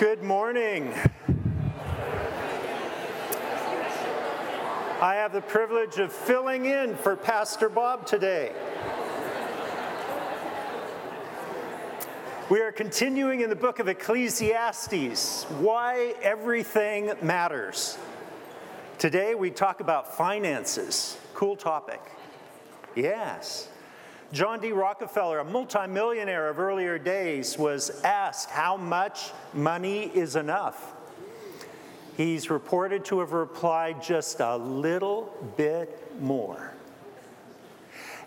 Good morning. I have the privilege of filling in for Pastor Bob today. We are continuing in the book of Ecclesiastes why everything matters. Today we talk about finances. Cool topic. Yes. John D. Rockefeller, a multimillionaire of earlier days, was asked how much money is enough. He's reported to have replied just a little bit more.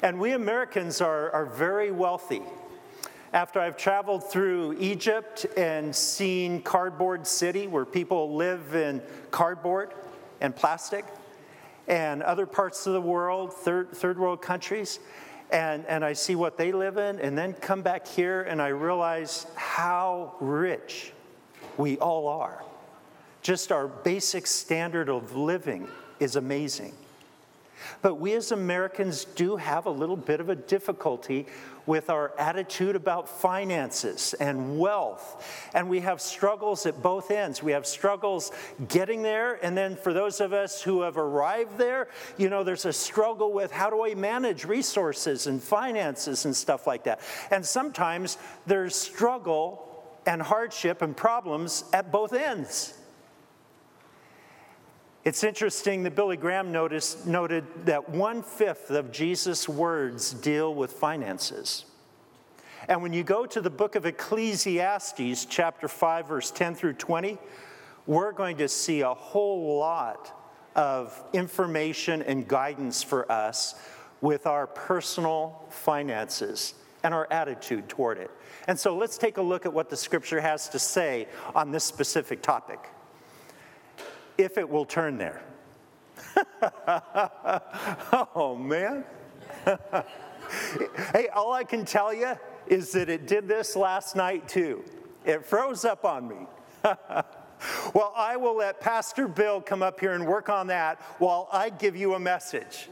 And we Americans are, are very wealthy. After I've traveled through Egypt and seen Cardboard City, where people live in cardboard and plastic, and other parts of the world, third, third world countries, and, and I see what they live in, and then come back here and I realize how rich we all are. Just our basic standard of living is amazing. But we as Americans do have a little bit of a difficulty with our attitude about finances and wealth. And we have struggles at both ends. We have struggles getting there. And then for those of us who have arrived there, you know, there's a struggle with how do I manage resources and finances and stuff like that. And sometimes there's struggle and hardship and problems at both ends. It's interesting that Billy Graham noticed, noted that one fifth of Jesus' words deal with finances. And when you go to the book of Ecclesiastes, chapter 5, verse 10 through 20, we're going to see a whole lot of information and guidance for us with our personal finances and our attitude toward it. And so let's take a look at what the scripture has to say on this specific topic if it will turn there. oh, man. hey, all I can tell you is that it did this last night too. It froze up on me. well, I will let Pastor Bill come up here and work on that while I give you a message.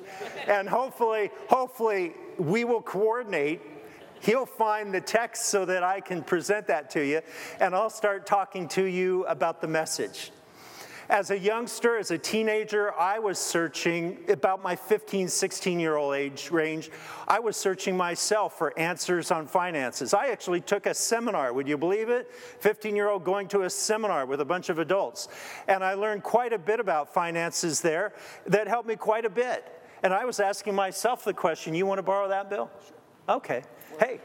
and hopefully, hopefully, we will coordinate He'll find the text so that I can present that to you, and I'll start talking to you about the message. As a youngster, as a teenager, I was searching about my 15, 16 year old age range. I was searching myself for answers on finances. I actually took a seminar, would you believe it? 15 year old going to a seminar with a bunch of adults. And I learned quite a bit about finances there that helped me quite a bit. And I was asking myself the question you want to borrow that, Bill? Okay. Hey,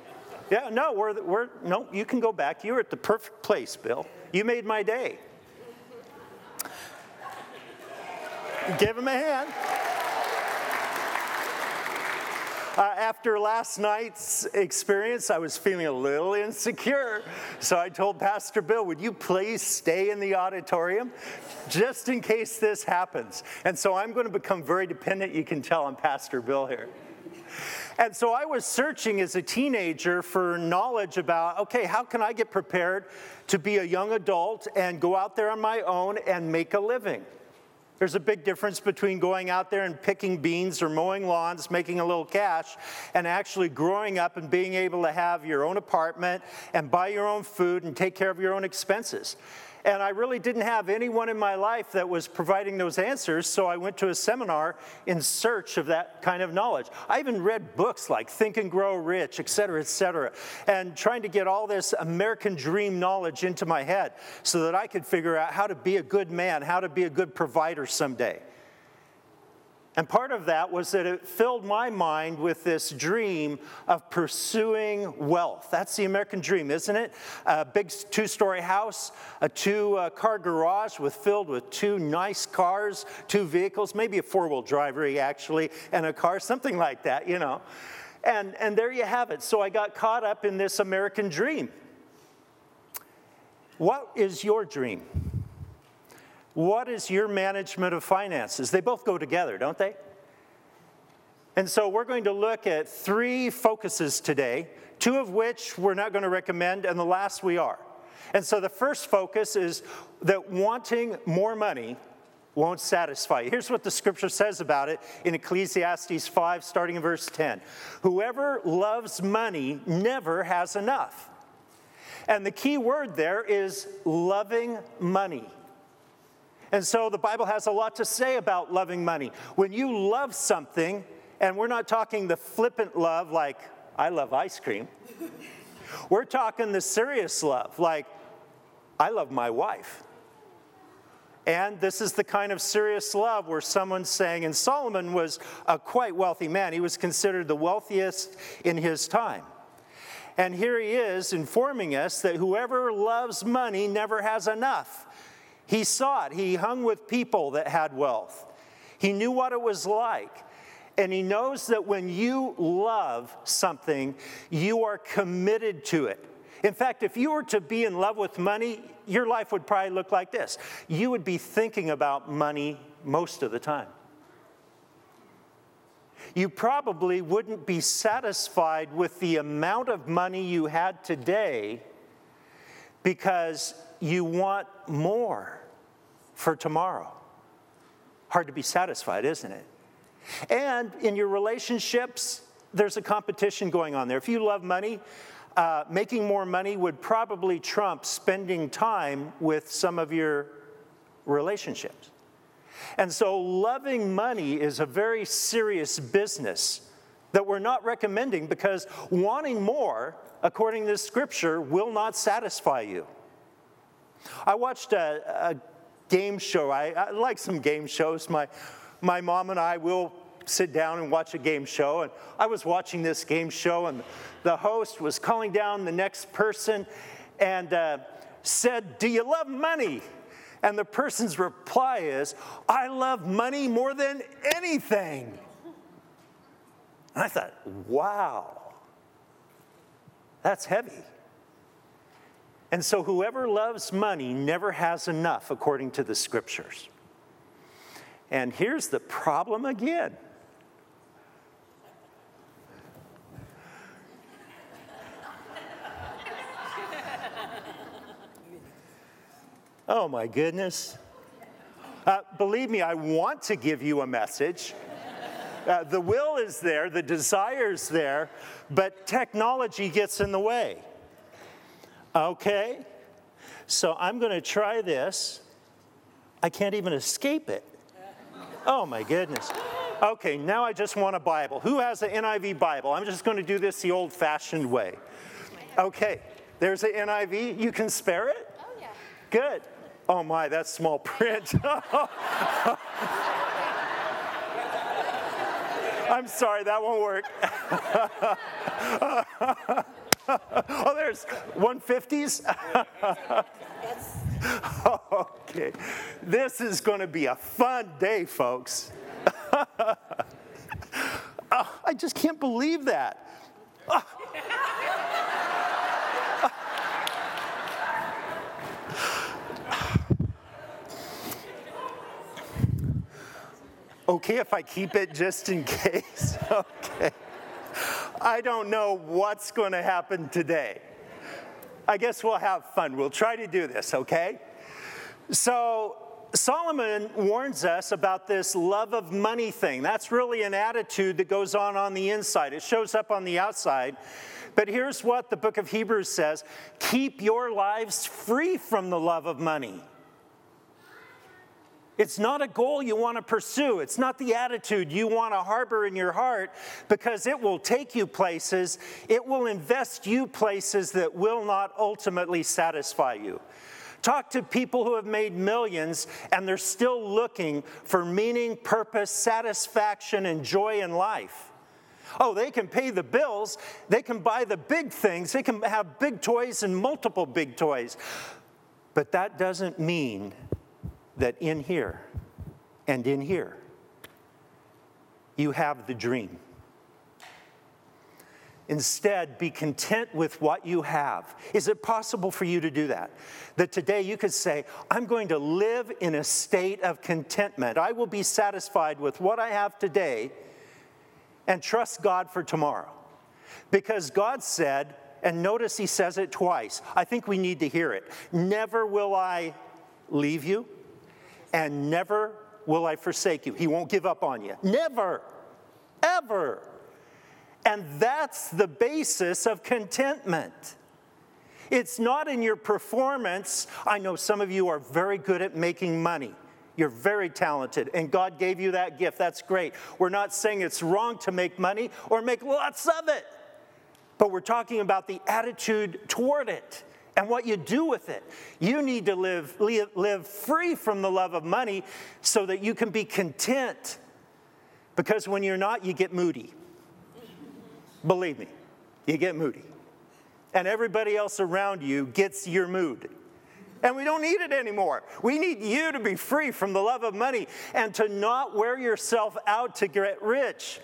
yeah, no, we're, we're, no, you can go back. You're at the perfect place, Bill. You made my day. Give him a hand. Uh, after last night's experience, I was feeling a little insecure. So I told Pastor Bill, Would you please stay in the auditorium just in case this happens? And so I'm going to become very dependent, you can tell, on Pastor Bill here. And so I was searching as a teenager for knowledge about okay, how can I get prepared to be a young adult and go out there on my own and make a living? There's a big difference between going out there and picking beans or mowing lawns, making a little cash, and actually growing up and being able to have your own apartment and buy your own food and take care of your own expenses. And I really didn't have anyone in my life that was providing those answers, so I went to a seminar in search of that kind of knowledge. I even read books like Think and Grow Rich, et cetera, et cetera, and trying to get all this American dream knowledge into my head so that I could figure out how to be a good man, how to be a good provider someday. And part of that was that it filled my mind with this dream of pursuing wealth. That's the American dream, isn't it? A big two story house, a two car garage with filled with two nice cars, two vehicles, maybe a four wheel drive, actually, and a car, something like that, you know. And, and there you have it. So I got caught up in this American dream. What is your dream? What is your management of finances? They both go together, don't they? And so we're going to look at three focuses today, two of which we're not going to recommend, and the last we are. And so the first focus is that wanting more money won't satisfy you. Here's what the scripture says about it in Ecclesiastes 5, starting in verse 10 Whoever loves money never has enough And the key word there is loving money. And so the Bible has a lot to say about loving money. When you love something, and we're not talking the flippant love like, I love ice cream. We're talking the serious love, like, I love my wife. And this is the kind of serious love where someone's saying, and Solomon was a quite wealthy man. He was considered the wealthiest in his time. And here he is informing us that whoever loves money never has enough. He saw it. He hung with people that had wealth. He knew what it was like. And he knows that when you love something, you are committed to it. In fact, if you were to be in love with money, your life would probably look like this. You would be thinking about money most of the time. You probably wouldn't be satisfied with the amount of money you had today because you want more for tomorrow. Hard to be satisfied, isn't it? And in your relationships, there's a competition going on there. If you love money, uh, making more money would probably trump spending time with some of your relationships. And so, loving money is a very serious business that we're not recommending because wanting more, according to scripture, will not satisfy you. I watched a, a game show. I, I, like some game shows. My, my mom and I will sit down and watch a game show. And I was watching this game show, and the host was calling down the next person and uh, said, Do you love money? And the person's reply is, I love money more than anything. And I thought, wow, that's heavy. And so, whoever loves money never has enough, according to the scriptures. And here's the problem again Oh my goodness. Uh, believe me, I want to give you a message. Uh, the will is there, the desire's there, but technology gets in the way. Okay? So I'm going to try this. I can't even escape it. Oh my goodness. Okay, now I just want a Bible. Who has an NIV Bible? I'm just going to do this the old fashioned way. Okay, there's an NIV. You can spare it? Oh, yeah. Good. Oh my, that's small print. I'm sorry, that won't work. oh, there's 150s? okay. This is going to be a fun day, folks. oh, I just can't believe that. Oh. Okay, if I keep it just in case. okay. I don't know what's going to happen today. I guess we'll have fun. We'll try to do this, okay? So, Solomon warns us about this love of money thing. That's really an attitude that goes on on the inside, it shows up on the outside. But here's what the book of Hebrews says keep your lives free from the love of money. It's not a goal you want to pursue. It's not the attitude you want to harbor in your heart because it will take you places, it will invest you places that will not ultimately satisfy you. Talk to people who have made millions and they're still looking for meaning, purpose, satisfaction, and joy in life. Oh, they can pay the bills, they can buy the big things, they can have big toys and multiple big toys. But that doesn't mean that in here and in here, you have the dream. Instead, be content with what you have. Is it possible for you to do that? That today you could say, I'm going to live in a state of contentment. I will be satisfied with what I have today and trust God for tomorrow. Because God said, and notice he says it twice. I think we need to hear it. Never will I leave you, and never will I forsake you. He won't give up on you. Never, ever. And that's the basis of contentment. It's not in your performance. I know some of you are very good at making money. You're very talented, and God gave you that gift. That's great. We're not saying it's wrong to make money or make lots of it, but we're talking about the attitude toward it and what you do with it. You need to live, live free from the love of money so that you can be content. Because when you're not, you get moody. Believe me, you get moody. And everybody else around you gets your mood. And we don't need it anymore. We need you to be free from the love of money and to not wear yourself out to get rich.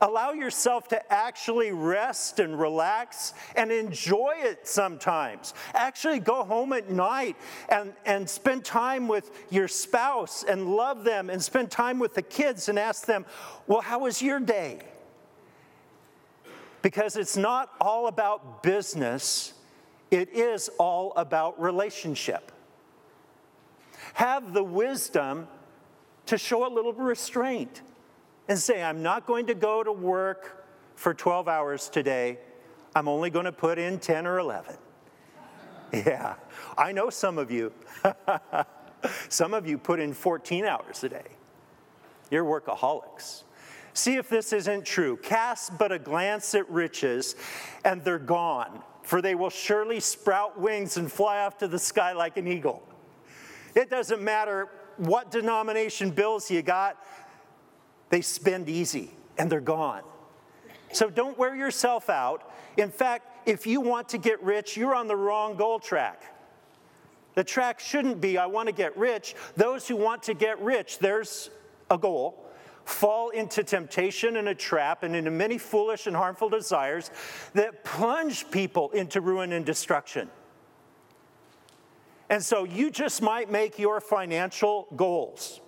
Allow yourself to actually rest and relax and enjoy it sometimes. Actually, go home at night and, and spend time with your spouse and love them and spend time with the kids and ask them, Well, how was your day? Because it's not all about business, it is all about relationship. Have the wisdom to show a little restraint and say, I'm not going to go to work for 12 hours today. I'm only going to put in 10 or 11. Yeah, I know some of you. some of you put in 14 hours a day. You're workaholics. See if this isn't true. Cast but a glance at riches, and they're gone, for they will surely sprout wings and fly off to the sky like an eagle. It doesn't matter what denomination bills you got, they spend easy and they're gone. So don't wear yourself out. In fact, if you want to get rich, you're on the wrong goal track. The track shouldn't be, I want to get rich. Those who want to get rich, there's a goal, fall into temptation and a trap and into many foolish and harmful desires that plunge people into ruin and destruction. And so you just might make your financial goals.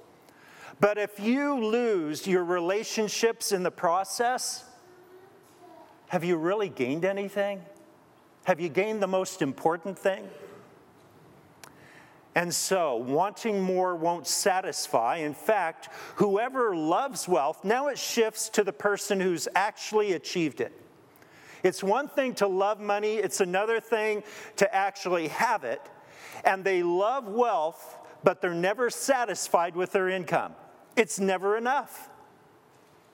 But if you lose your relationships in the process, have you really gained anything? Have you gained the most important thing? And so, wanting more won't satisfy. In fact, whoever loves wealth, now it shifts to the person who's actually achieved it. It's one thing to love money, it's another thing to actually have it. And they love wealth, but they're never satisfied with their income. It's never enough.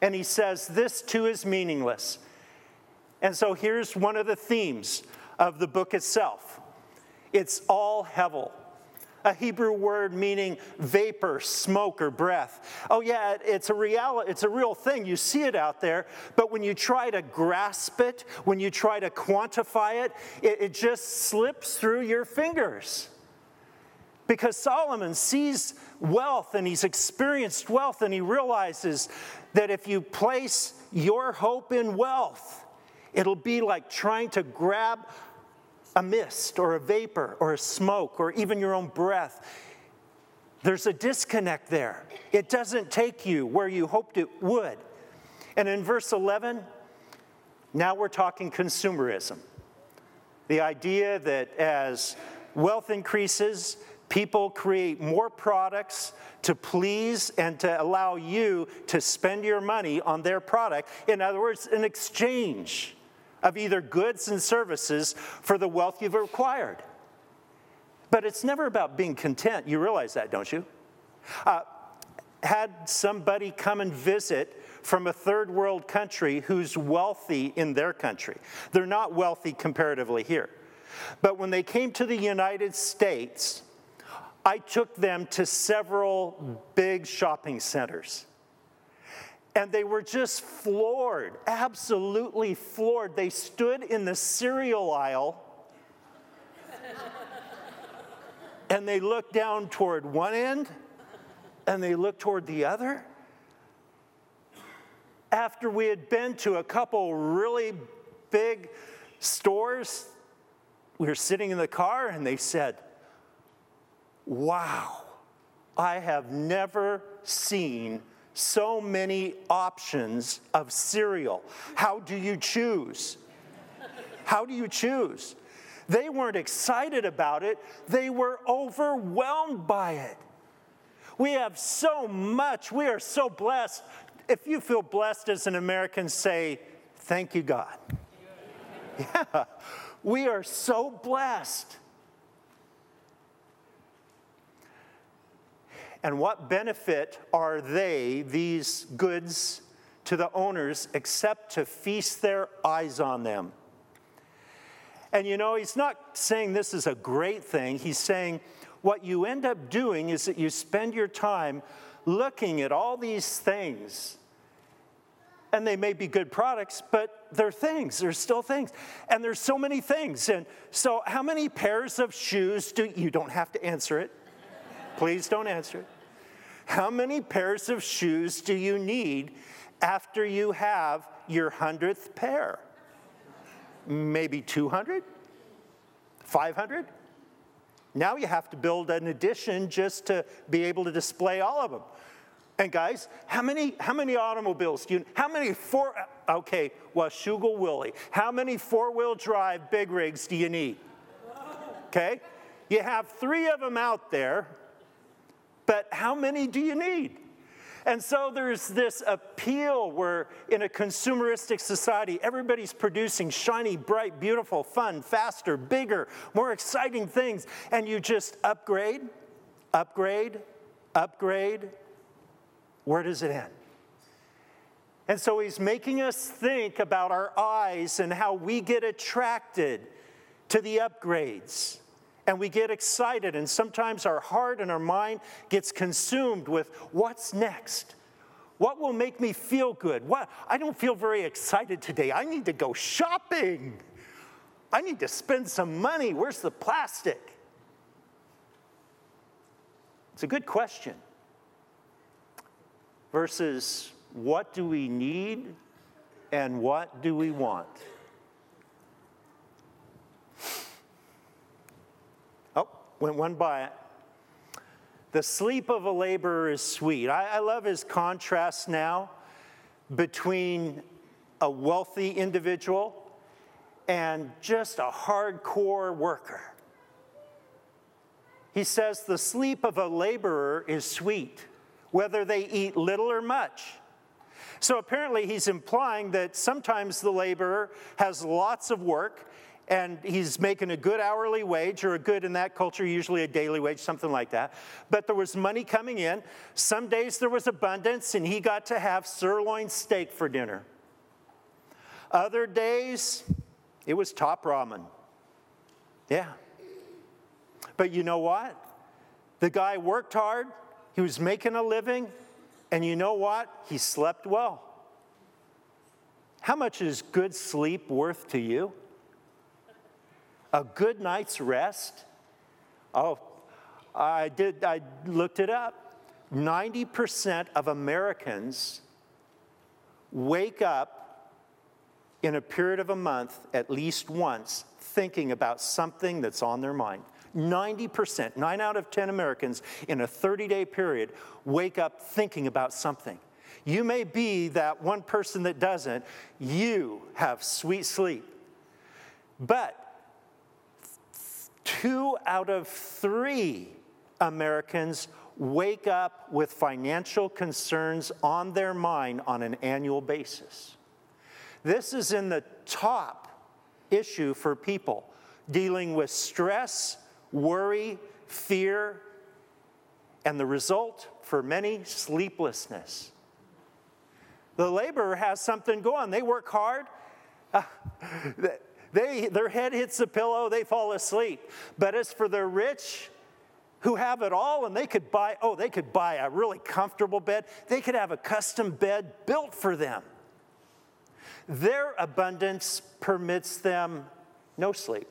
And he says, This too is meaningless. And so here's one of the themes of the book itself it's all hevel. A Hebrew word meaning vapor, smoke, or breath. Oh, yeah, it's a reality, it's a real thing. You see it out there, but when you try to grasp it, when you try to quantify it, it, it just slips through your fingers. Because Solomon sees wealth and he's experienced wealth and he realizes that if you place your hope in wealth, it'll be like trying to grab a mist or a vapor or a smoke or even your own breath. There's a disconnect there. It doesn't take you where you hoped it would. And in verse 11, now we're talking consumerism. The idea that as wealth increases, People create more products to please and to allow you to spend your money on their product. In other words, an exchange of either goods and services for the wealth you've acquired. But it's never about being content. You realize that, don't you? Uh, had somebody come and visit from a third world country who's wealthy in their country. They're not wealthy comparatively here. But when they came to the United States, I took them to several big shopping centers. And they were just floored, absolutely floored. They stood in the cereal aisle and they looked down toward one end and they looked toward the other. After we had been to a couple really big stores, we were sitting in the car and they said, wow, I have never seen so many options of cereal. How do you choose? How do you choose? They weren't excited about it, they were overwhelmed by it. We have so much, we are so blessed. If you feel blessed as an American, say, Thank you, God. Yeah. We are so blessed. And what benefit are they, these goods, to the owners except to feast their eyes on them? And you know, he's not saying this is a great thing. He's saying what you end up doing is that you spend your time looking at all these things. And they may be good products, but they're things. They're still things. And there's so many things. And so, how many pairs of shoes do you don't have to answer it? Please don't answer it. How many pairs of shoes do you need after you have your hundredth pair? Maybe 200? 500? Now you have to build an addition just to be able to display all of them. And guys, how many how many automobiles do you how many four okay, well Willie, how many four-wheel drive big rigs do you need? Okay? You have three of them out there but how many do you need? And so there's this appeal where, in a consumeristic society, everybody's producing shiny, bright, beautiful, fun, faster, bigger, more exciting things. And you just upgrade, upgrade, upgrade. Where does it end? And so he's making us think about our eyes and how we get attracted to the upgrades and we get excited, and sometimes our heart and our mind gets consumed with what's next. What will make me feel good? What I don't feel very excited today. I need to go shopping. I need to spend some money. Where's the plastic? It's a good question. Versus what do we need and what do we want? Went one by. it. The sleep of a laborer is sweet. I, I love his contrast now between a wealthy individual and just a hardcore worker. He says the sleep of a laborer is sweet, whether they eat little or much. So apparently, he's implying that sometimes the laborer has lots of work and he's making a good hourly wage, or a good in that culture, usually a daily wage, something like that. But there was money coming in. Some days there was abundance, and he got to have sirloin steak for dinner. Other days, it was top ramen. Yeah. But you know what? The guy worked hard, he was making a living, and you know what? He slept well. How much is good sleep worth to you? A good night's rest? Oh, I did, I looked it up. 90% of Americans wake up in a period of a month at least once thinking about something that's on their mind. 90%, 9 out of 10 Americans in a 30 day period wake up thinking about something. You may be that one person that doesn't, you have sweet sleep. But two out of three Americans wake up with financial concerns on their mind on an annual basis. This is in the top issue for people dealing with stress, worry, fear, and the result for many, sleeplessness. The laborer has something going. They work hard. Uh, they, their head hits the pillow, they fall asleep. But as for the rich, who have it all and they could buy, oh, they could buy a really comfortable bed. They could have a custom bed built for them. Their abundance permits them no sleep.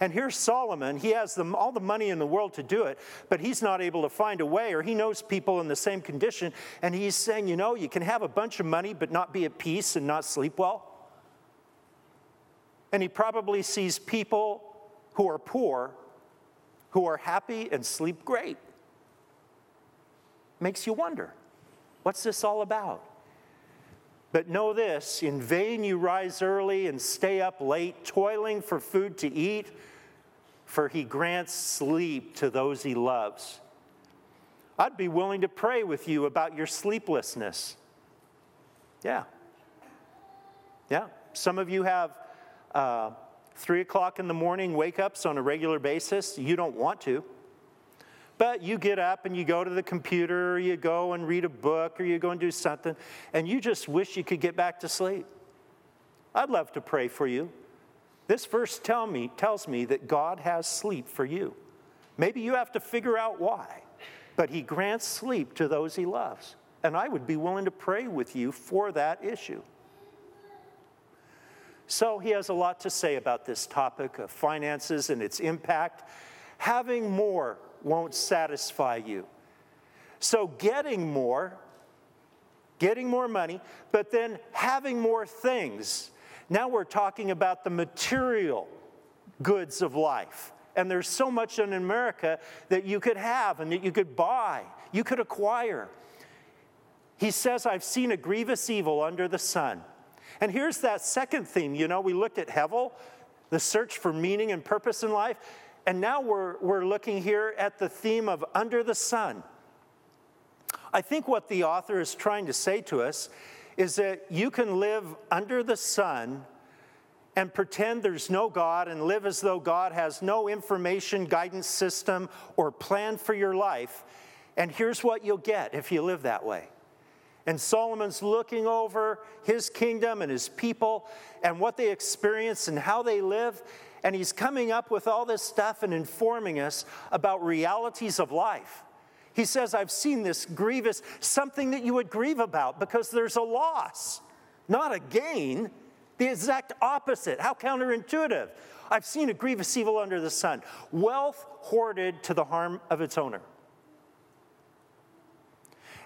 And here's Solomon. He has all the money in the world to do it, but he's not able to find a way, or he knows people in the same condition. And he's saying, you know, you can have a bunch of money, but not be at peace and not sleep well. And he probably sees people who are poor, who are happy and sleep great. Makes you wonder what's this all about? But know this in vain you rise early and stay up late, toiling for food to eat, for he grants sleep to those he loves. I'd be willing to pray with you about your sleeplessness. Yeah. Yeah. Some of you have uh, three o'clock in the morning wake ups on a regular basis. You don't want to. But you get up and you go to the computer, or you go and read a book, or you go and do something, and you just wish you could get back to sleep. I'd love to pray for you. This verse tell me, tells me that God has sleep for you. Maybe you have to figure out why, but He grants sleep to those He loves. And I would be willing to pray with you for that issue. So he has a lot to say about this topic of finances and its impact. Having more won't satisfy you. So getting more, getting more money, but then having more things. Now we're talking about the material goods of life. And there's so much in America that you could have and that you could buy, you could acquire. He says, I've seen a grievous evil under the sun. And here's that second theme. You know, we looked at Hevel, the search for meaning and purpose in life. And now we're, we're looking here at the theme of under the sun. I think what the author is trying to say to us is that you can live under the sun and pretend there's no God and live as though God has no information, guidance system, or plan for your life. And here's what you'll get if you live that way and Solomon's looking over his kingdom and his people and what they experience and how they live. And he's coming up with all this stuff and informing us about realities of life. He says, I've seen this grievous, something that you would grieve about because there's a loss, not a gain. The exact opposite. How counterintuitive. I've seen a grievous evil under the sun wealth hoarded to the harm of its owner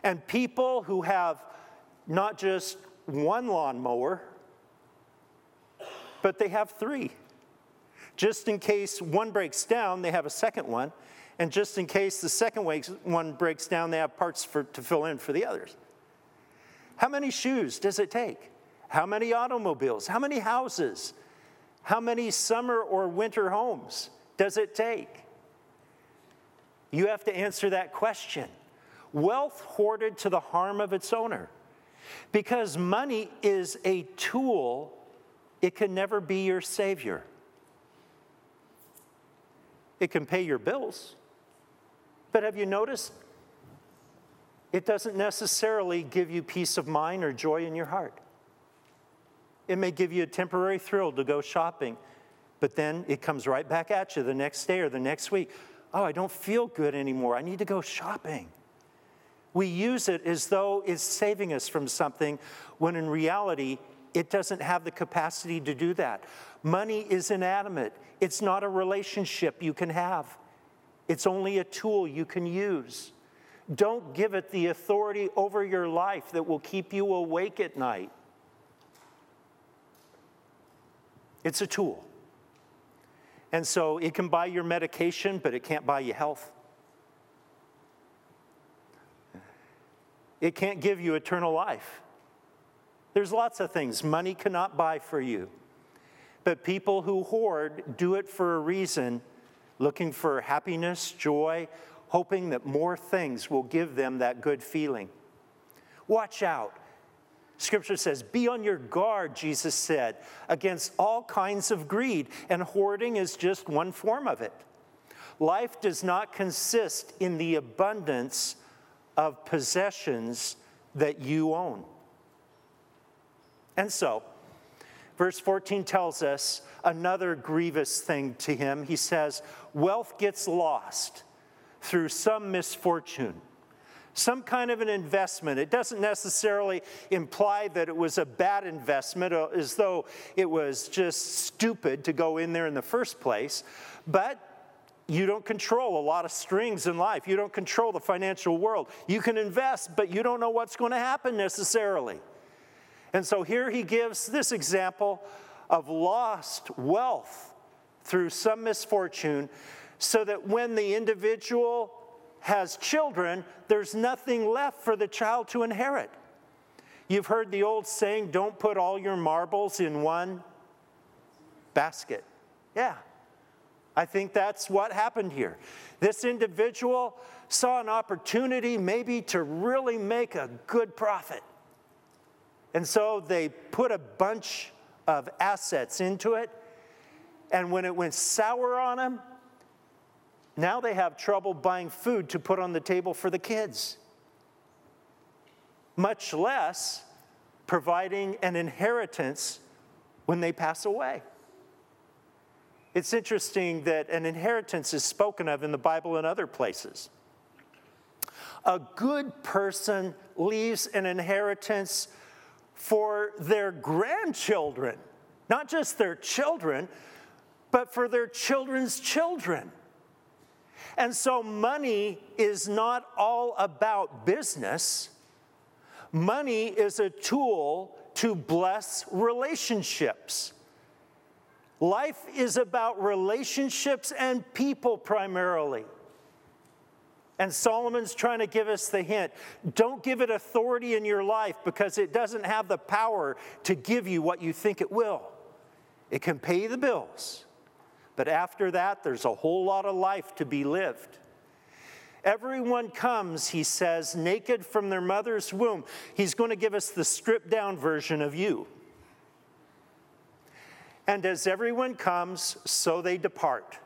and people who have not just one lawnmower, but they have three. Just in case one breaks down, they have a second one. And just in case the second one breaks down, they have parts for, to fill in for the others. How many shoes does it take? How many automobiles? How many houses? How many summer or winter homes does it take? You have to answer that question wealth hoarded to the harm of its owner. Because money is a tool, it can never be your savior. It can pay your bills. But have you noticed? It doesn't necessarily give you peace of mind or joy in your heart. It may give you a temporary thrill to go shopping, but then it comes right back at you the next day or the next week. Oh, I don't feel good anymore. I need to go shopping. We use it as though it's saving us from something, when in reality, it doesn't have the capacity to do that. Money is inanimate, it's not a relationship you can have, it's only a tool you can use. Don't give it the authority over your life that will keep you awake at night. It's a tool. And so it can buy your medication, but it can't buy you health. It can't give you eternal life. There's lots of things money cannot buy for you. But people who hoard do it for a reason, looking for happiness, joy, hoping that more things will give them that good feeling. Watch out. Scripture says, Be on your guard, Jesus said, against all kinds of greed, and hoarding is just one form of it. Life does not consist in the abundance of possessions that you own. And so, verse 14 tells us another grievous thing to him. He says, Wealth gets lost through some misfortune, some kind of an investment. It doesn't necessarily imply that it was a bad investment, uh, as though it was just stupid to go in there in the first place, but you don't control a lot of strings in life. You don't control the financial world. You can invest, but you don't know what's going to happen necessarily. And so here he gives this example of lost wealth through some misfortune, so that when the individual has children, there's nothing left for the child to inherit. You've heard the old saying, don't put all your marbles in one basket. Yeah, I think that's what happened here. This individual saw an opportunity maybe to really make a good profit. And so they put a bunch of assets into it, And when it went sour on them, now they have trouble buying food to put on the table for the kids, much less providing an inheritance when they pass away. It's interesting that an inheritance is spoken of in the Bible and other places. A good person leaves an inheritance for their grandchildren, not just their children, but for their children's children. And so money is not all about business. Money is a tool to bless relationships. Life is about relationships and people primarily. And Solomon's trying to give us the hint don't give it authority in your life because it doesn't have the power to give you what you think it will. It can pay the bills, but after that, there's a whole lot of life to be lived. Everyone comes, he says, naked from their mother's womb. He's going to give us the stripped down version of you. And as everyone comes, so they depart.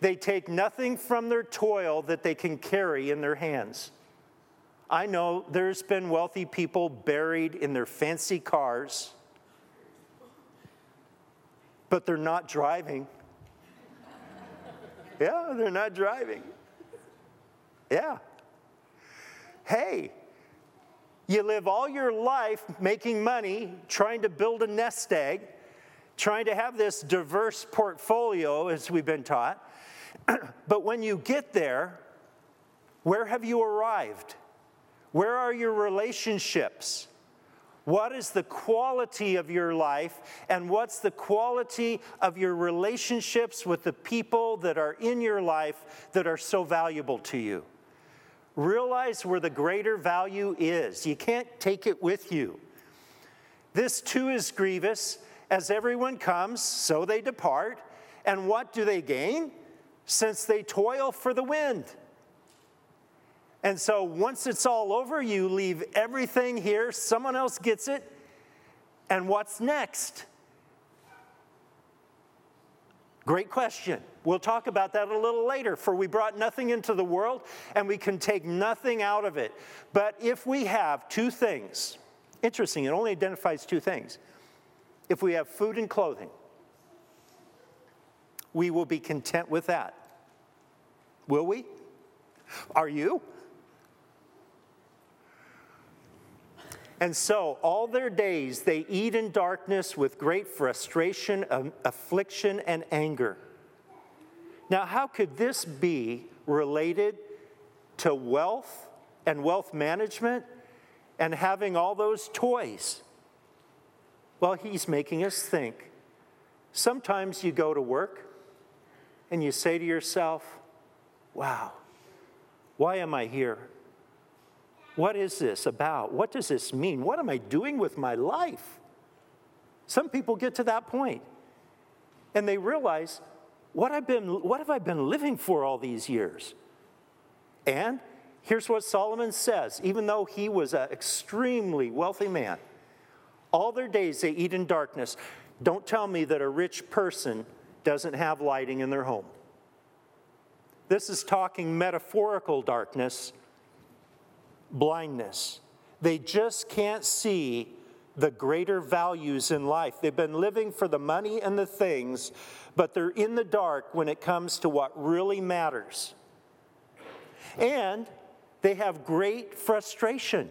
They take nothing from their toil that they can carry in their hands. I know there's been wealthy people buried in their fancy cars, but they're not driving. yeah, they're not driving. Yeah. Hey, you live all your life making money, trying to build a nest egg, trying to have this diverse portfolio, as we've been taught. but when you get there, where have you arrived? Where are your relationships? What is the quality of your life, and what's the quality of your relationships with the people that are in your life that are so valuable to you? Realize where the greater value is. You can't take it with you. This too is grievous. As everyone comes, so they depart. And what do they gain? Since they toil for the wind. And so once it's all over, you leave everything here, someone else gets it. And what's next? Great question. We'll talk about that a little later. For we brought nothing into the world and we can take nothing out of it. But if we have two things, interesting, it only identifies two things. If we have food and clothing, we will be content with that. Will we? Are you? And so, all their days they eat in darkness with great frustration, um, affliction, and anger. Now, how could this be related to wealth and wealth management and having all those toys? Well, he's making us think. Sometimes you go to work and you say to yourself, wow, why am I here? What is this about? What does this mean? What am I doing with my life? Some people get to that point and they realize what, I've been, what have I been living for all these years? And here's what Solomon says even though he was an extremely wealthy man, all their days they eat in darkness. Don't tell me that a rich person doesn't have lighting in their home. This is talking metaphorical darkness, blindness. They just can't see the greater values in life. They've been living for the money and the things, but they're in the dark when it comes to what really matters. And they have great frustration.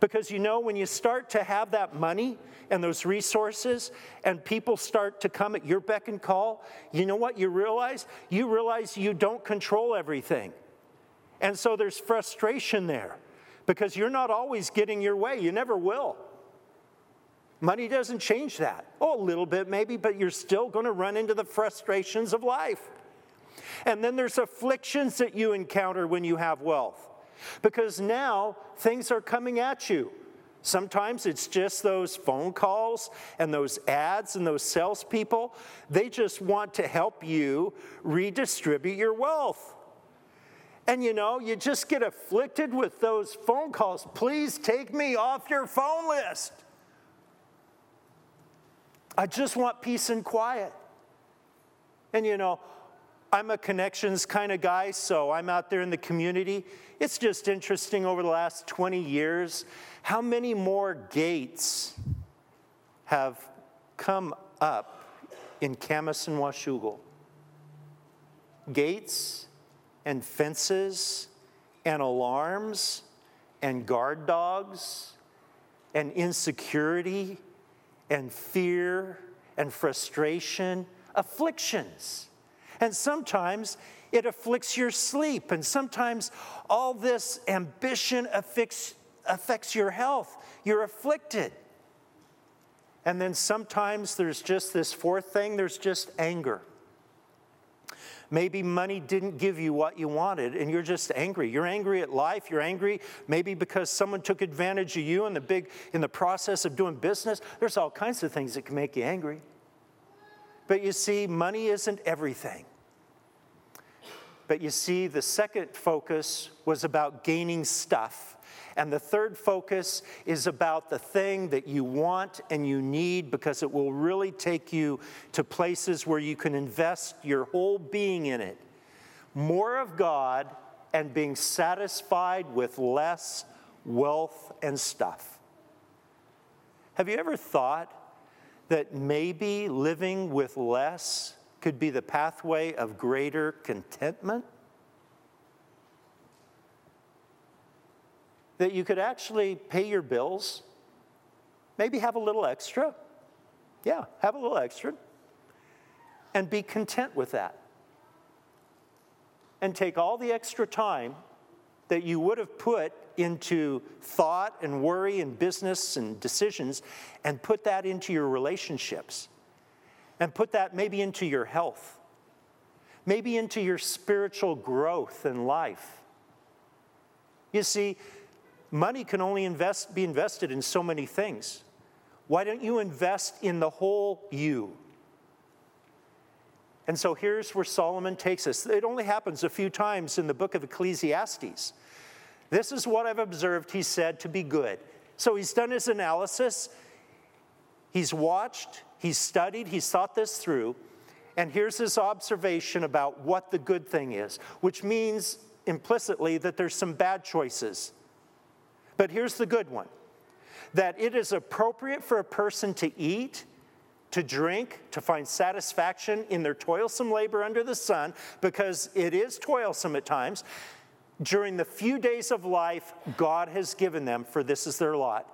Because you know, when you start to have that money and those resources, and people start to come at your beck and call, you know what you realize? You realize you don't control everything. And so there's frustration there because you're not always getting your way. You never will. Money doesn't change that. Oh, a little bit maybe, but you're still going to run into the frustrations of life. And then there's afflictions that you encounter when you have wealth. Because now things are coming at you. Sometimes it's just those phone calls and those ads and those salespeople. They just want to help you redistribute your wealth. And you know, you just get afflicted with those phone calls. Please take me off your phone list. I just want peace and quiet. And you know, I'm a connections kind of guy, so I'm out there in the community. It's just interesting over the last 20 years how many more gates have come up in Camas and Washougal. Gates and fences and alarms and guard dogs and insecurity and fear and frustration, afflictions. And sometimes it afflicts your sleep, and sometimes all this ambition affects, affects your health. You're afflicted. And then sometimes there's just this fourth thing there's just anger. Maybe money didn't give you what you wanted and you're just angry. You're angry at life, you're angry maybe because someone took advantage of you in the big in the process of doing business. There's all kinds of things that can make you angry. But you see, money isn't everything. But you see, the second focus was about gaining stuff. And the third focus is about the thing that you want and you need because it will really take you to places where you can invest your whole being in it. More of God and being satisfied with less wealth and stuff. Have you ever thought that maybe living with less could be the pathway of greater contentment. That you could actually pay your bills, maybe have a little extra. Yeah, have a little extra. And be content with that. And take all the extra time that you would have put into thought and worry and business and decisions and put that into your relationships and put that maybe into your health, maybe into your spiritual growth and life. You see, money can only invest, be invested in so many things. Why don't you invest in the whole you? And so here's where Solomon takes us. It only happens a few times in the book of Ecclesiastes. This is what I've observed, he said, to be good. So he's done his analysis, he's watched, He's studied, he's thought this through, and here's his observation about what the good thing is, which means implicitly that there's some bad choices. But here's the good one that it is appropriate for a person to eat, to drink, to find satisfaction in their toilsome labor under the sun, because it is toilsome at times, during the few days of life God has given them, for this is their lot.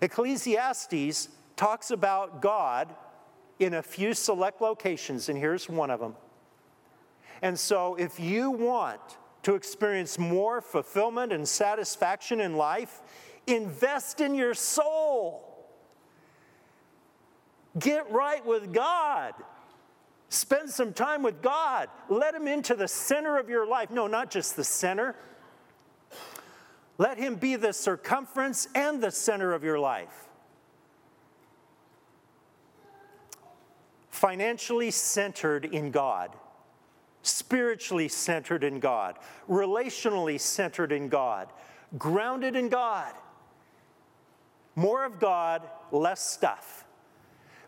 Ecclesiastes talks about God in a few select locations, and here's one of them. And so, if you want to experience more fulfillment and satisfaction in life, invest in your soul. Get right with God. Spend some time with God. Let Him into the center of your life. No, not just the center. Let Him be the circumference and the center of your life. financially centered in God, spiritually centered in God, relationally centered in God, grounded in God. More of God, less stuff.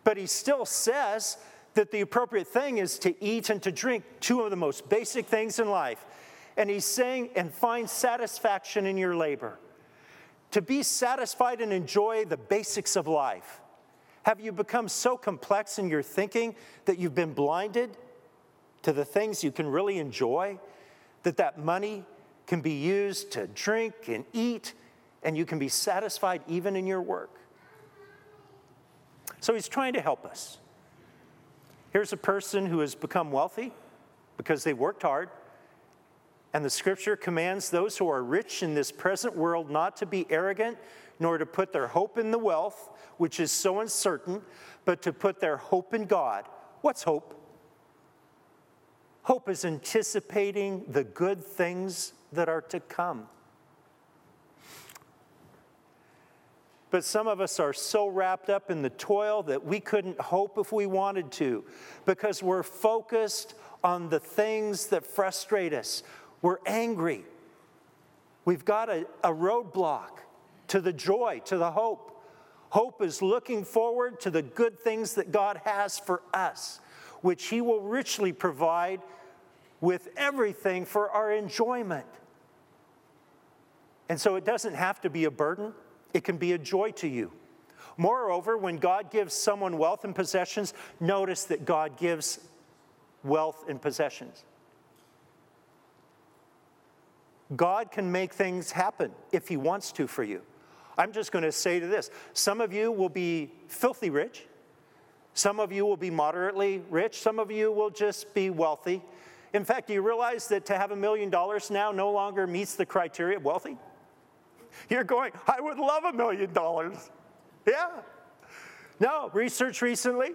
But he still says that the appropriate thing is to eat and to drink, two of the most basic things in life. And he's saying, and find satisfaction in your labor. To be satisfied and enjoy the basics of life. Have you become so complex in your thinking that you've been blinded to the things you can really enjoy? That that money can be used to drink and eat, and you can be satisfied even in your work. So he's trying to help us. Here's a person who has become wealthy because they worked hard. And the scripture commands those who are rich in this present world not to be arrogant, nor to put their hope in the wealth, which is so uncertain, but to put their hope in God. What's hope? Hope is anticipating the good things that are to come. But some of us are so wrapped up in the toil that we couldn't hope if we wanted to because we're focused on the things that frustrate us. We're angry. We've got a, a roadblock to the joy, to the hope. Hope is looking forward to the good things that God has for us. which he will richly provide with everything for our enjoyment. And so it doesn't have to be a burden, it can be a joy to you. Moreover, when God gives someone wealth and possessions, notice that God gives wealth and possessions. God can make things happen if He wants to for you. I'm just going to say to this some of you will be filthy rich, some of you will be moderately rich, some of you will just be wealthy. In fact, do you realize that to have a million dollars now no longer meets the criteria of wealthy? You're going, I would love a million dollars. Yeah. No, research recently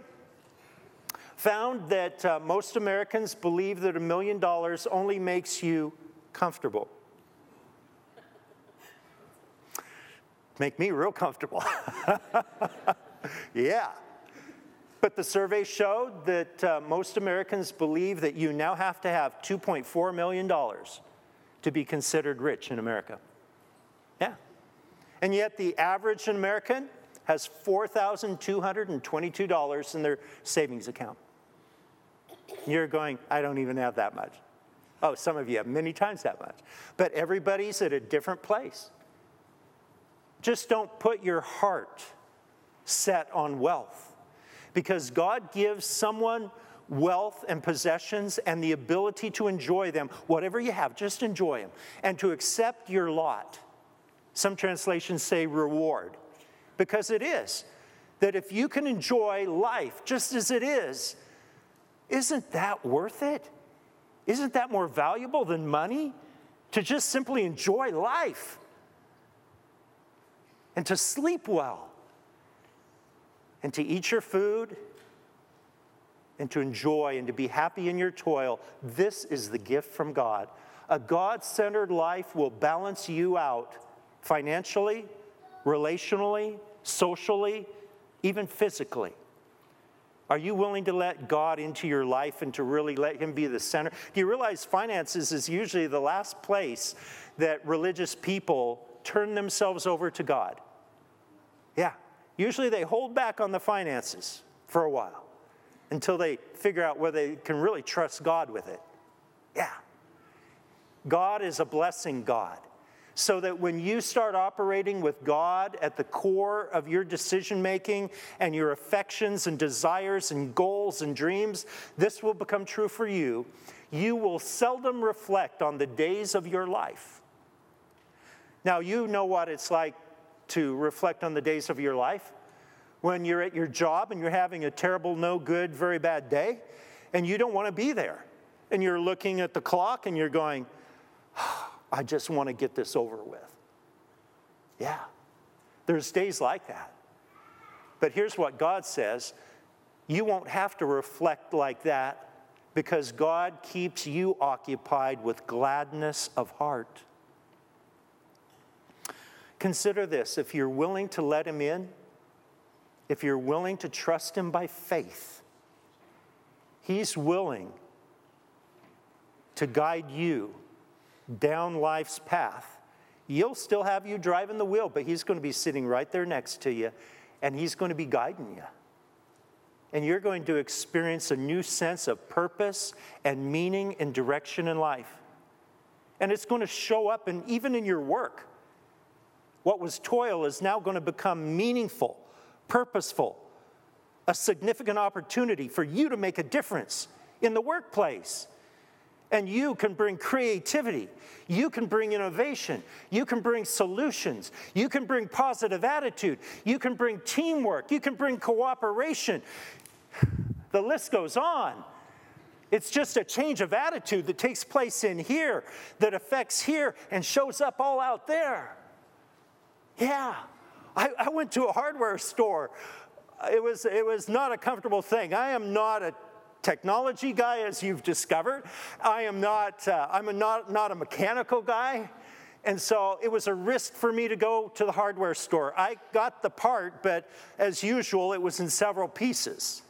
found that uh, most Americans believe that a million dollars only makes you comfortable. Make me real comfortable. yeah. But the survey showed that uh, most Americans believe that you now have to have $2.4 million to be considered rich in America. And yet, the average American has $4,222 in their savings account. You're going, I don't even have that much. Oh, some of you have many times that much. But everybody's at a different place. Just don't put your heart set on wealth because God gives someone wealth and possessions and the ability to enjoy them. Whatever you have, just enjoy them and to accept your lot. Some translations say reward because it is. That if you can enjoy life just as it is, isn't that worth it? Isn't that more valuable than money? To just simply enjoy life and to sleep well and to eat your food and to enjoy and to be happy in your toil. This is the gift from God. A God centered life will balance you out financially, relationally, socially, even physically? Are you willing to let God into your life and to really let Him be the center? Do you realize finances is usually the last place that religious people turn themselves over to God? Yeah. Usually they hold back on the finances for a while until they figure out whether they can really trust God with it. Yeah. God is a blessing God so that when you start operating with God at the core of your decision making and your affections and desires and goals and dreams, this will become true for you. You will seldom reflect on the days of your life. Now, you know what it's like to reflect on the days of your life when you're at your job and you're having a terrible, no good, very bad day, and you don't want to be there. And you're looking at the clock and you're going, I just want to get this over with. Yeah, there's days like that. But here's what God says you won't have to reflect like that because God keeps you occupied with gladness of heart. Consider this if you're willing to let Him in, if you're willing to trust Him by faith, He's willing to guide you down life's path. You'll still have you driving the wheel, but He's going to be sitting right there next to you, and He's going to be guiding you. And you're going to experience a new sense of purpose and meaning and direction in life. And it's going to show up in, even in your work. What was toil is now going to become meaningful, purposeful, a significant opportunity for you to make a difference in the workplace and you can bring creativity. You can bring innovation. You can bring solutions. You can bring positive attitude. You can bring teamwork. You can bring cooperation. The list goes on. It's just a change of attitude that takes place in here, that affects here, and shows up all out there. Yeah. I, I went to a hardware store. It was, it was not a comfortable thing. I am not a technology guy, as you've discovered. I am not, uh, I'm a not, not a mechanical guy. And so it was a risk for me to go to the hardware store. I got the part, but as usual, it was in several pieces.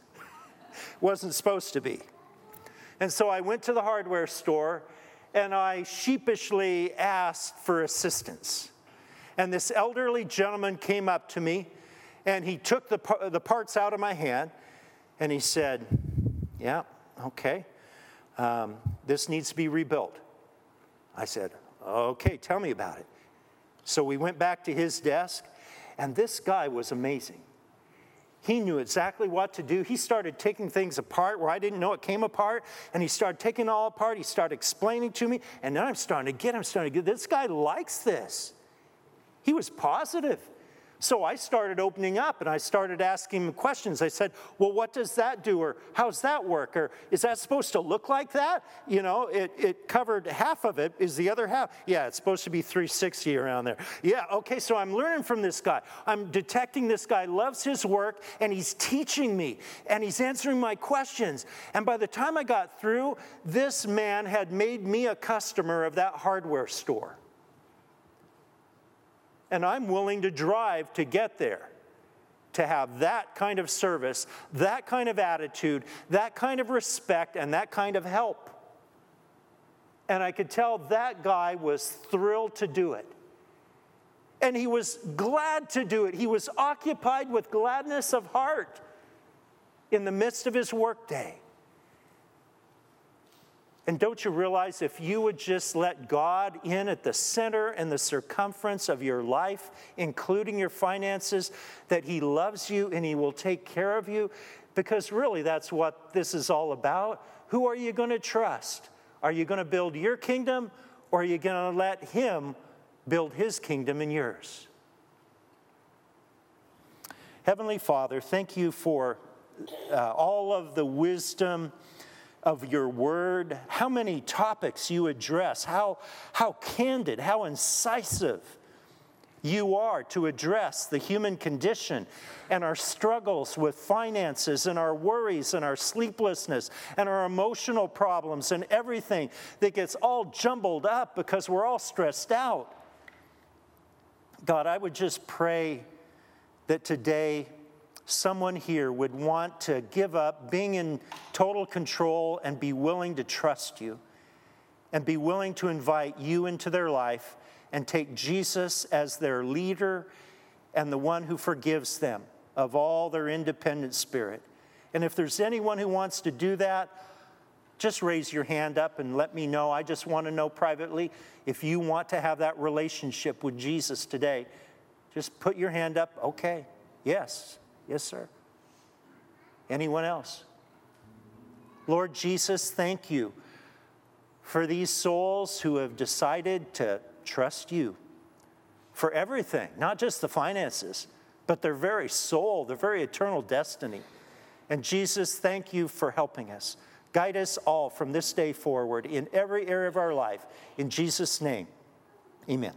Wasn't supposed to be. And so I went to the hardware store and I sheepishly asked for assistance. And this elderly gentleman came up to me and he took the, the parts out of my hand and he said, Yeah, okay. Um, this needs to be rebuilt. I said, Okay, tell me about it. So we went back to his desk, and this guy was amazing. He knew exactly what to do. He started taking things apart where I didn't know it came apart, and he started taking it all apart. He started explaining to me, and then I'm starting to get, I'm starting to get, this guy likes this. He was positive. So I started opening up and I started asking him questions. I said, Well, what does that do? Or how's that work? Or is that supposed to look like that? You know, it, it covered half of it. Is the other half? Yeah, it's supposed to be 360 around there. Yeah, okay, so I'm learning from this guy. I'm detecting this guy loves his work and he's teaching me and he's answering my questions. And by the time I got through, this man had made me a customer of that hardware store and I'm willing to drive to get there. To have that kind of service, that kind of attitude, that kind of respect, and that kind of help. And I could tell that guy was thrilled to do it. And he was glad to do it. He was occupied with gladness of heart in the midst of his workday. And don't you realize if you would just let God in at the center and the circumference of your life, including your finances, that He loves you and He will take care of you? Because really, that's what this is all about. Who are you going to trust? Are you going to build your kingdom or are you going to let Him build His kingdom in yours? Heavenly Father, thank you for uh, all of the wisdom of your word, how many topics you address, how, how candid, how incisive you are to address the human condition and our struggles with finances and our worries and our sleeplessness and our emotional problems and everything that gets all jumbled up because we're all stressed out. God, I would just pray that today someone here would want to give up being in total control and be willing to trust you and be willing to invite you into their life and take Jesus as their leader and the one who forgives them of all their independent spirit. And if there's anyone who wants to do that, just raise your hand up and let me know. I just want to know privately if you want to have that relationship with Jesus today. Just put your hand up. Okay, yes. Yes, sir. Anyone else? Lord Jesus, thank you for these souls who have decided to trust you for everything, not just the finances, but their very soul, their very eternal destiny. And Jesus, thank you for helping us. Guide us all from this day forward in every area of our life. In Jesus' name, amen.